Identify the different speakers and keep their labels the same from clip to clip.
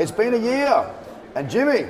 Speaker 1: It's been a year. And Jimmy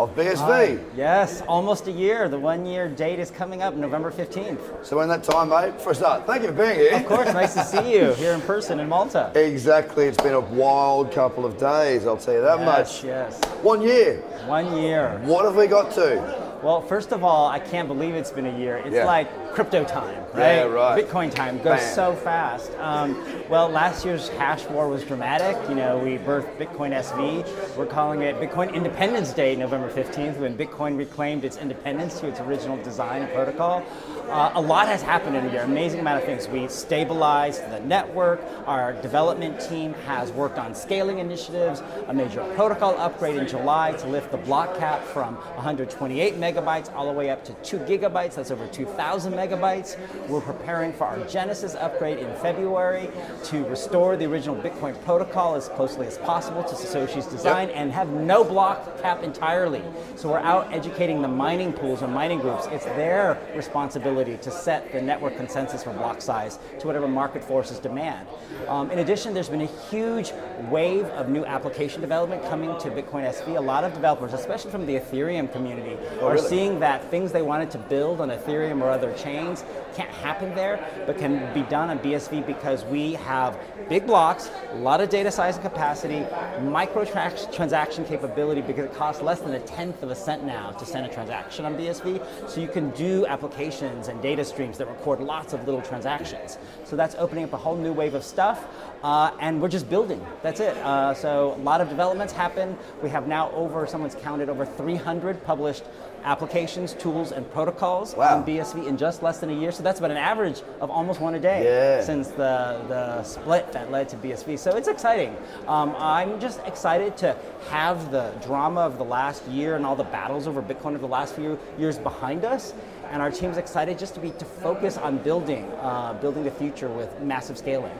Speaker 1: of BSV.
Speaker 2: Yes, almost a year. The one year date is coming up November 15th.
Speaker 1: So, in that time, mate, for a start, thank you for being here.
Speaker 2: Of course, nice to see you here in person in Malta.
Speaker 1: Exactly. It's been a wild couple of days, I'll tell you that
Speaker 2: Yes,
Speaker 1: much.
Speaker 2: yes.
Speaker 1: One year.
Speaker 2: One year.
Speaker 1: What have we got to?
Speaker 2: Well, first of all, I can't believe it's been a year. It's
Speaker 1: Yeah.
Speaker 2: like crypto time, right?
Speaker 1: Yeah, right.
Speaker 2: Bitcoin time goes
Speaker 1: Bam.
Speaker 2: so fast. Um, well, last year's hash war was dramatic. You know, we birthed Bitcoin SV. We're calling it Bitcoin Independence Day, November 15th, when Bitcoin reclaimed its independence to its original design and protocol. Uh, a lot has happened in a year, amazing amount of things. We stabilized the network. Our development team has worked on scaling initiatives, a major protocol upgrade in July to lift the block cap from 128 megabytes all the way up to 2 gigabytes. That's over 2,000 megabytes. We're preparing for our Genesis upgrade in February to restore the original Bitcoin protocol as closely as possible to Satoshi's design and have no block cap entirely. So we're out educating the mining pools and mining groups. It's their responsibility to set the network consensus for block size to whatever market forces demand. Um, in addition, there's been a huge wave of new application development coming to Bitcoin SV. A lot of developers, especially from the Ethereum community, are
Speaker 1: really?
Speaker 2: Seeing that things they wanted to build on Ethereum or other chains can't happen there, but can be done on BSV because we have big blocks, a lot of data size and capacity, micro trans- transaction capability because it costs less than a tenth of a cent now to send a transaction on BSV. So you can do applications and data streams that record lots of little transactions. So that's opening up a whole new wave of stuff, uh, and we're just building. That's it. Uh, so a lot of developments happen. We have now over, someone's counted over 300 published applications, tools, and protocols
Speaker 1: Wow.
Speaker 2: on BSV in just less than a year. So that's about an average of almost one a day
Speaker 1: Yeah.
Speaker 2: since the, the split that led to BSV. So it's exciting. Um, I'm just excited to have the drama of the last year and all the battles over Bitcoin over the last few years behind us. And our team's excited just to be to focus on building, uh, building the future with massive scaling.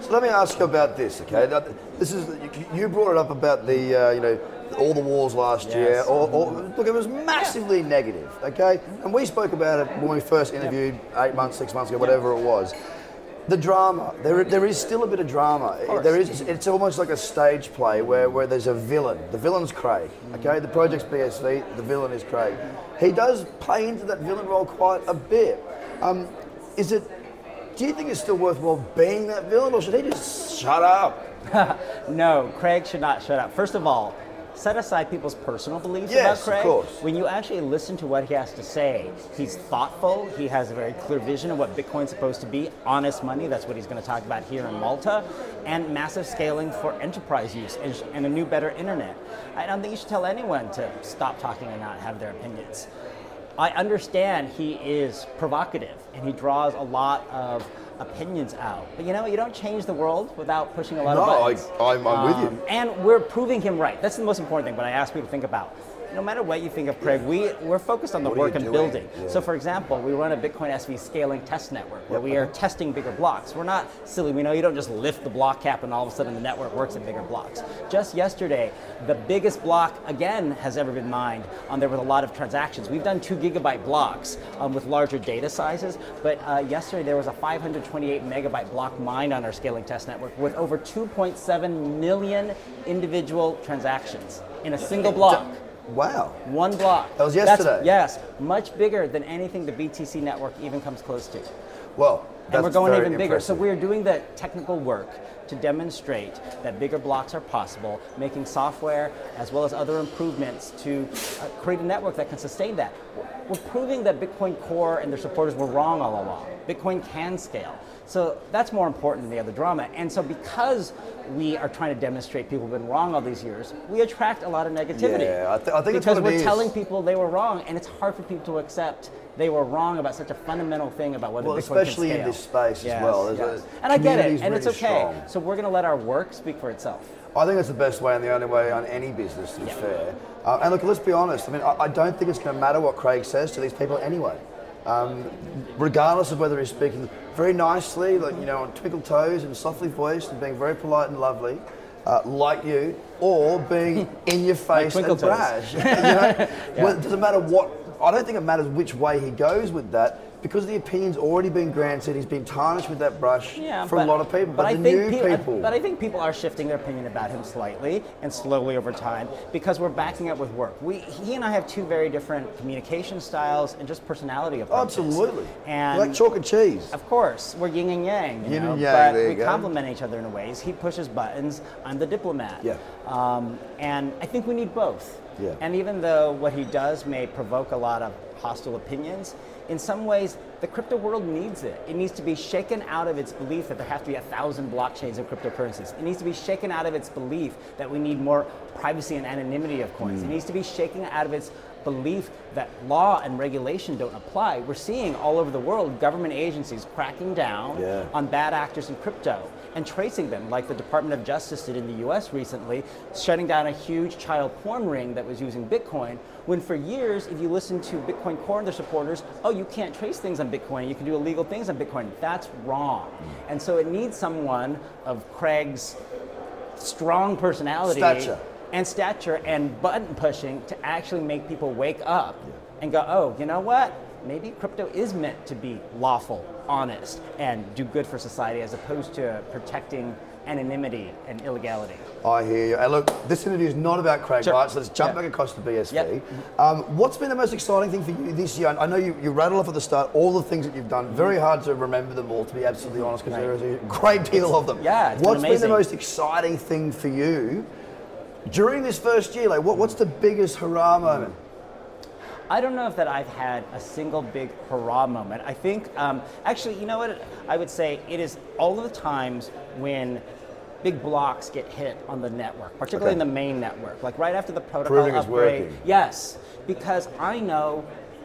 Speaker 1: So let me ask you about this, okay? This is you- you brought it up about the uh, you know all the wars last
Speaker 2: Yes.
Speaker 1: year. Or, or, look, it was massively negative, okay? And we spoke about it when we first interviewed eight months, six months ago, whatever it was. The drama, there, there is still a bit of drama.
Speaker 2: course.
Speaker 1: There is, it's almost like a stage play where, where there's a villain. The villain's Craig, okay? The project's BSV, the villain is Craig. He does play into that villain role quite a bit. Um, is it, do you think it's still worthwhile being that villain or should he just shut up?
Speaker 2: No, Craig should not shut up. First of all, set aside people's personal beliefs
Speaker 1: Yes,
Speaker 2: about
Speaker 1: of
Speaker 2: Craig.
Speaker 1: course.
Speaker 2: When you actually listen to what he has to say, he's thoughtful. He has a very clear vision of what Bitcoin's supposed to be. Honest money, that's what he's going to talk about here in Malta, and massive scaling for enterprise use and, and a new, better internet. I don't think you should tell anyone to stop talking and not have their opinions. I understand he is provocative and he draws a lot of opinions out. But you know, you don't change the world without pushing a lot of
Speaker 1: No, I-
Speaker 2: buttons.
Speaker 1: I'm- I'm with you.
Speaker 2: Um, And we're proving him right. That's the most important thing when I ask people to think about. No matter what you think of Craig, we, we're focused on the
Speaker 1: What
Speaker 2: work and
Speaker 1: doing?
Speaker 2: building.
Speaker 1: Yeah.
Speaker 2: So for example, we run a Bitcoin SV scaling test network where we are testing bigger blocks. We're not silly. We know you don't just lift the block cap and all of a sudden the network works at bigger blocks. Just yesterday, the biggest block again has ever been mined on there with a lot of transactions. We've done two gigabyte blocks um, with larger data sizes, but uh, yesterday there was a 528 megabyte block mined on our scaling test network with over 2.7 million individual transactions in a single block.
Speaker 1: Wow.
Speaker 2: One block.
Speaker 1: That was
Speaker 2: That's-
Speaker 1: yesterday.
Speaker 2: yes, much bigger than anything the BTC network even comes close to.
Speaker 1: Well, that's
Speaker 2: and we're going even bigger. So we're doing the technical work to demonstrate that bigger blocks are possible, making software as well as other improvements to uh, create a network that can sustain that. We're proving that Bitcoin Core and their supporters were wrong all along. Bitcoin can scale. So that's more important than the other drama. And so because we are trying to demonstrate people have been wrong all these years, we attract a lot of negativity.
Speaker 1: Yeah, I, th- I think it's
Speaker 2: because we're telling people they were wrong, and it's hard for people to accept they were wrong about such a fundamental thing about whether
Speaker 1: Well,
Speaker 2: Bitcoin
Speaker 1: especially
Speaker 2: can
Speaker 1: in
Speaker 2: scale.
Speaker 1: this space as well.
Speaker 2: Yes. and I get it, and it's okay.
Speaker 1: strong.
Speaker 2: So we're going to let our work speak for itself.
Speaker 1: I think it's the best way and the only way on any business, to be fair. Uh, and look, let's be honest. I mean, I, I don't think it's going to matter what Craig says to these people anyway. Um, regardless of whether he's speaking very nicely, like you know, on twinkle toes and softly voiced and being very polite and lovely, uh, like you, or being in your face
Speaker 2: twinkle
Speaker 1: and brash. you know? well, it doesn't matter what. I don't think it matters which way he goes with that because the opinion's already been granted, he's been tarnished with that brush
Speaker 2: Yeah,
Speaker 1: for
Speaker 2: but-
Speaker 1: a lot of people. But,
Speaker 2: I
Speaker 1: the
Speaker 2: think
Speaker 1: new
Speaker 2: peo-
Speaker 1: people.
Speaker 2: But I think people are shifting their opinion about him slightly and slowly over time because we're backing up with work. We, he and I have two very different communication styles and just personality approaches.
Speaker 1: Absolutely.
Speaker 2: And
Speaker 1: like chalk and cheese.
Speaker 2: Of course, we're yin and yang. You
Speaker 1: Yin
Speaker 2: know,
Speaker 1: and yang,
Speaker 2: but
Speaker 1: there you
Speaker 2: we complement each other in ways. He pushes buttons. I'm the diplomat.
Speaker 1: Yeah.
Speaker 2: Um, and I think we need both.
Speaker 1: Yeah.
Speaker 2: And even though what he does may provoke a lot of hostile opinions, in some ways, the crypto world needs it. It needs to be shaken out of its belief that there have to be a thousand blockchains of cryptocurrencies. It needs to be shaken out of its belief that we need more privacy and anonymity of coins.
Speaker 1: Mm.
Speaker 2: It needs to be shaken out of its belief that law and regulation don't apply. We're seeing all over the world government agencies cracking down
Speaker 1: Yeah.
Speaker 2: on bad actors in crypto and tracing them, like the Department of Justice did in the US recently, shutting down a huge child porn ring that was using Bitcoin. When for years, if you listen to Bitcoin Core and their supporters, oh, you can't trace things on Bitcoin, you can do illegal things on Bitcoin. That's wrong. And so it needs someone of Craig's strong personality
Speaker 1: Stature.
Speaker 2: And stature and button pushing to actually make people wake up and go, oh, you know what? Maybe crypto is meant to be lawful, honest, and do good for society as opposed to protecting anonymity and illegality.
Speaker 1: I hear you. And look, this interview is not about Craig
Speaker 2: Sure.
Speaker 1: Wright, so let's jump
Speaker 2: Yeah.
Speaker 1: back across to BSV.
Speaker 2: Yep.
Speaker 1: Um, what's been the most exciting thing for you this year? I know you, you rattle off at the start all the things that you've done. Very hard to remember them all, to be absolutely honest, because
Speaker 2: Right.
Speaker 1: there is a great deal of them.
Speaker 2: yeah, it's been
Speaker 1: What's been, the most exciting thing for you during this first year? Like, what, what's the biggest hurrah moment?
Speaker 2: I don't know if that I've had a single big hurrah moment. I think, um, actually, you know what? I would say it is all of the times when big blocks get hit on the network, particularly
Speaker 1: Okay.
Speaker 2: in the main network, like right after the protocol
Speaker 1: Proving
Speaker 2: upgrade. Yes, because I know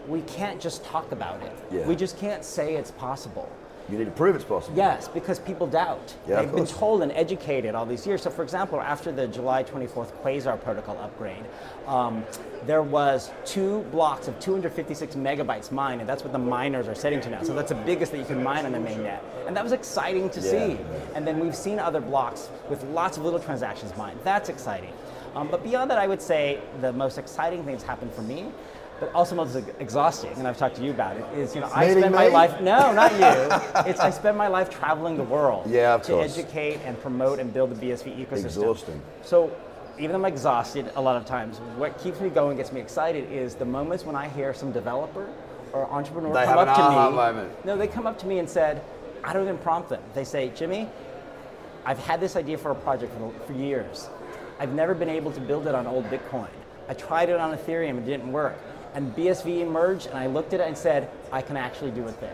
Speaker 2: we can't just talk about it.
Speaker 1: Yeah.
Speaker 2: We just can't say it's possible.
Speaker 1: You need to prove it's possible.
Speaker 2: Yes, because people doubt.
Speaker 1: Yeah,
Speaker 2: They've been told and educated all these years. So, for example, after the July 24th Quasar protocol upgrade, um, there was two blocks of 256 megabytes mined, and that's what the miners are setting to now. So that's the biggest that you can mine on the mainnet, and that was exciting to
Speaker 1: Yeah,
Speaker 2: see. And then we've seen other blocks with lots of little transactions mined. That's exciting. Um, but beyond that, I would say the most exciting things happened for me. But also most ex- exhausting, and I've talked to you about it. Is you know I spend my life no, not you. It's I spend my life traveling the world
Speaker 1: Yeah,
Speaker 2: to
Speaker 1: course.
Speaker 2: educate and promote and build the BSV ecosystem.
Speaker 1: Exhausting.
Speaker 2: So even though I'm exhausted a lot of times, what keeps me going, gets me excited, is the moments when I hear some developer or entrepreneur
Speaker 1: They
Speaker 2: come up to me.
Speaker 1: moment.
Speaker 2: No, they come up to me and said, I don't even prompt them. They say, Jimmy, I've had this idea for a project for, for years. I've never been able to build it on old Bitcoin. I tried it on Ethereum, it didn't work. And BSV emerged, and I looked at it and said, I can actually do it there.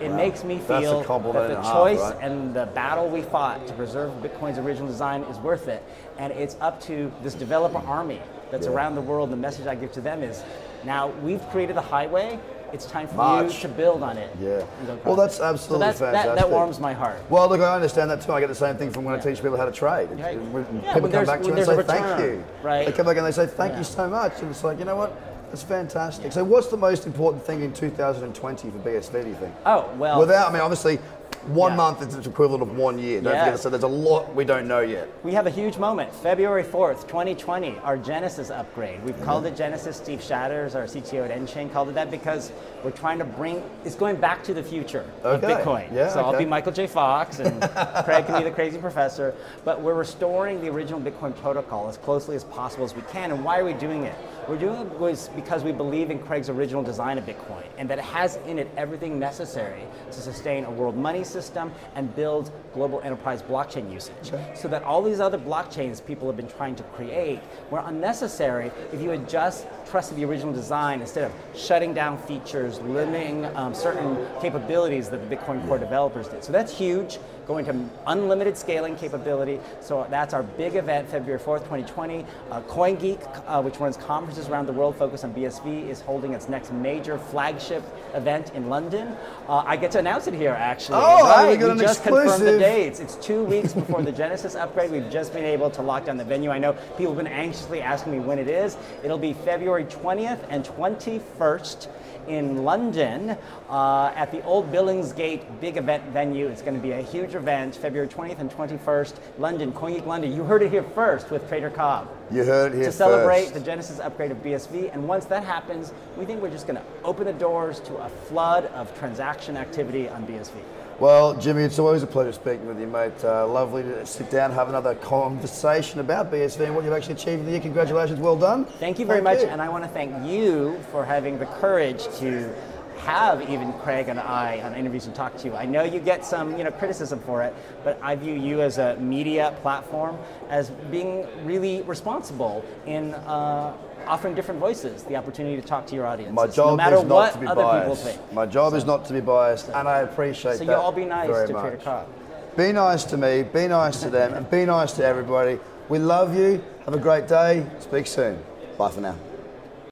Speaker 2: It
Speaker 1: Wow.
Speaker 2: makes me feel that the
Speaker 1: a half,
Speaker 2: choice
Speaker 1: right?
Speaker 2: and the battle we fought to preserve Bitcoin's original design is worth it. And it's up to this developer army that's
Speaker 1: Yeah.
Speaker 2: around the world. The message I give to them is now we've created the highway. It's time for
Speaker 1: March.
Speaker 2: you to build on it.
Speaker 1: Yeah. Well, that's absolutely
Speaker 2: so that's,
Speaker 1: fantastic.
Speaker 2: that warms my heart.
Speaker 1: Well, look, I understand that too. I get the same thing from when I teach people how to trade.
Speaker 2: Right.
Speaker 1: When
Speaker 2: Yeah,
Speaker 1: people come back to you and say
Speaker 2: a
Speaker 1: thank you.
Speaker 2: right.
Speaker 1: They come back and they say thank
Speaker 2: Yeah.
Speaker 1: you so much, and it's like you know what? That's fantastic. So, what's the most important thing in 2020 for BSV? Do you think?
Speaker 2: Oh, well.
Speaker 1: Without, I mean, obviously, one
Speaker 2: Yeah.
Speaker 1: month is the equivalent of one year. Don't
Speaker 2: Yeah.
Speaker 1: forget, so there's a lot we don't know yet.
Speaker 2: We have a huge moment. February 4th, 2020, our Genesis upgrade. We've called it Genesis. Steve Shadders, our CTO at nChain, called it that because we're trying to bring, it's going back to the future
Speaker 1: Okay.
Speaker 2: of Bitcoin.
Speaker 1: Yeah,
Speaker 2: so I'll be Michael J. Fox and Craig can be the crazy professor. But we're restoring the original Bitcoin protocol as closely as possible as we can. And why are we doing it? We're doing it was because we believe in Craig's original design of Bitcoin and that it has in it everything necessary to sustain a world money system and build global enterprise blockchain usage. So that all these other blockchains people have been trying to create were unnecessary if you had just trusted the original design instead of shutting down features, limiting um, certain capabilities that the Bitcoin Core developers did. So that's huge, going to unlimited scaling capability. So that's our big event, February 4th, 2020. Uh, CoinGeek, uh, which runs conferences around the world focused on BSV, is holding its next major flagship event in London. Uh, I get to announce it here, actually.
Speaker 1: Oh, right, we
Speaker 2: we
Speaker 1: got an
Speaker 2: just confirmed the
Speaker 1: exclusive.
Speaker 2: dates. It's two weeks before the Genesis upgrade. We've just been able to lock down the venue. I know people have been anxiously asking me when it is. It'll be February 20th and 21st in London uh, at the Old Billingsgate big event venue. It's going to be a huge event, February 20th and 21st, London, CoinGeek London. You heard it here first with Trader Cobb
Speaker 1: You heard it here
Speaker 2: to celebrate
Speaker 1: first.
Speaker 2: the Genesis upgrade of BSV. And once that happens, we think we're just going to open the doors to a flood of transaction activity on BSV.
Speaker 1: Well, Jimmy, it's always a pleasure speaking with you, mate. Uh, lovely to sit down, have another conversation about BSV and what you've actually achieved in the year. Congratulations, well done.
Speaker 2: Thank you very much, and I want to thank you for having the courage to have even Craig and I on interviews and talk to you. I know you get some, you know, criticism for it, but I view you as a media platform as being really responsible in uh, offering different voices the opportunity to talk to your audience.
Speaker 1: My job
Speaker 2: no matter
Speaker 1: is not
Speaker 2: what
Speaker 1: to be
Speaker 2: other
Speaker 1: biased.
Speaker 2: people think.
Speaker 1: My job is not to be biased, and I appreciate
Speaker 2: So
Speaker 1: that.
Speaker 2: So you all be nice to
Speaker 1: much.
Speaker 2: Trader Cobb.
Speaker 1: Be nice to me, be nice to them, and be nice to everybody. We love you. Have a great day. Speak soon. Bye for now.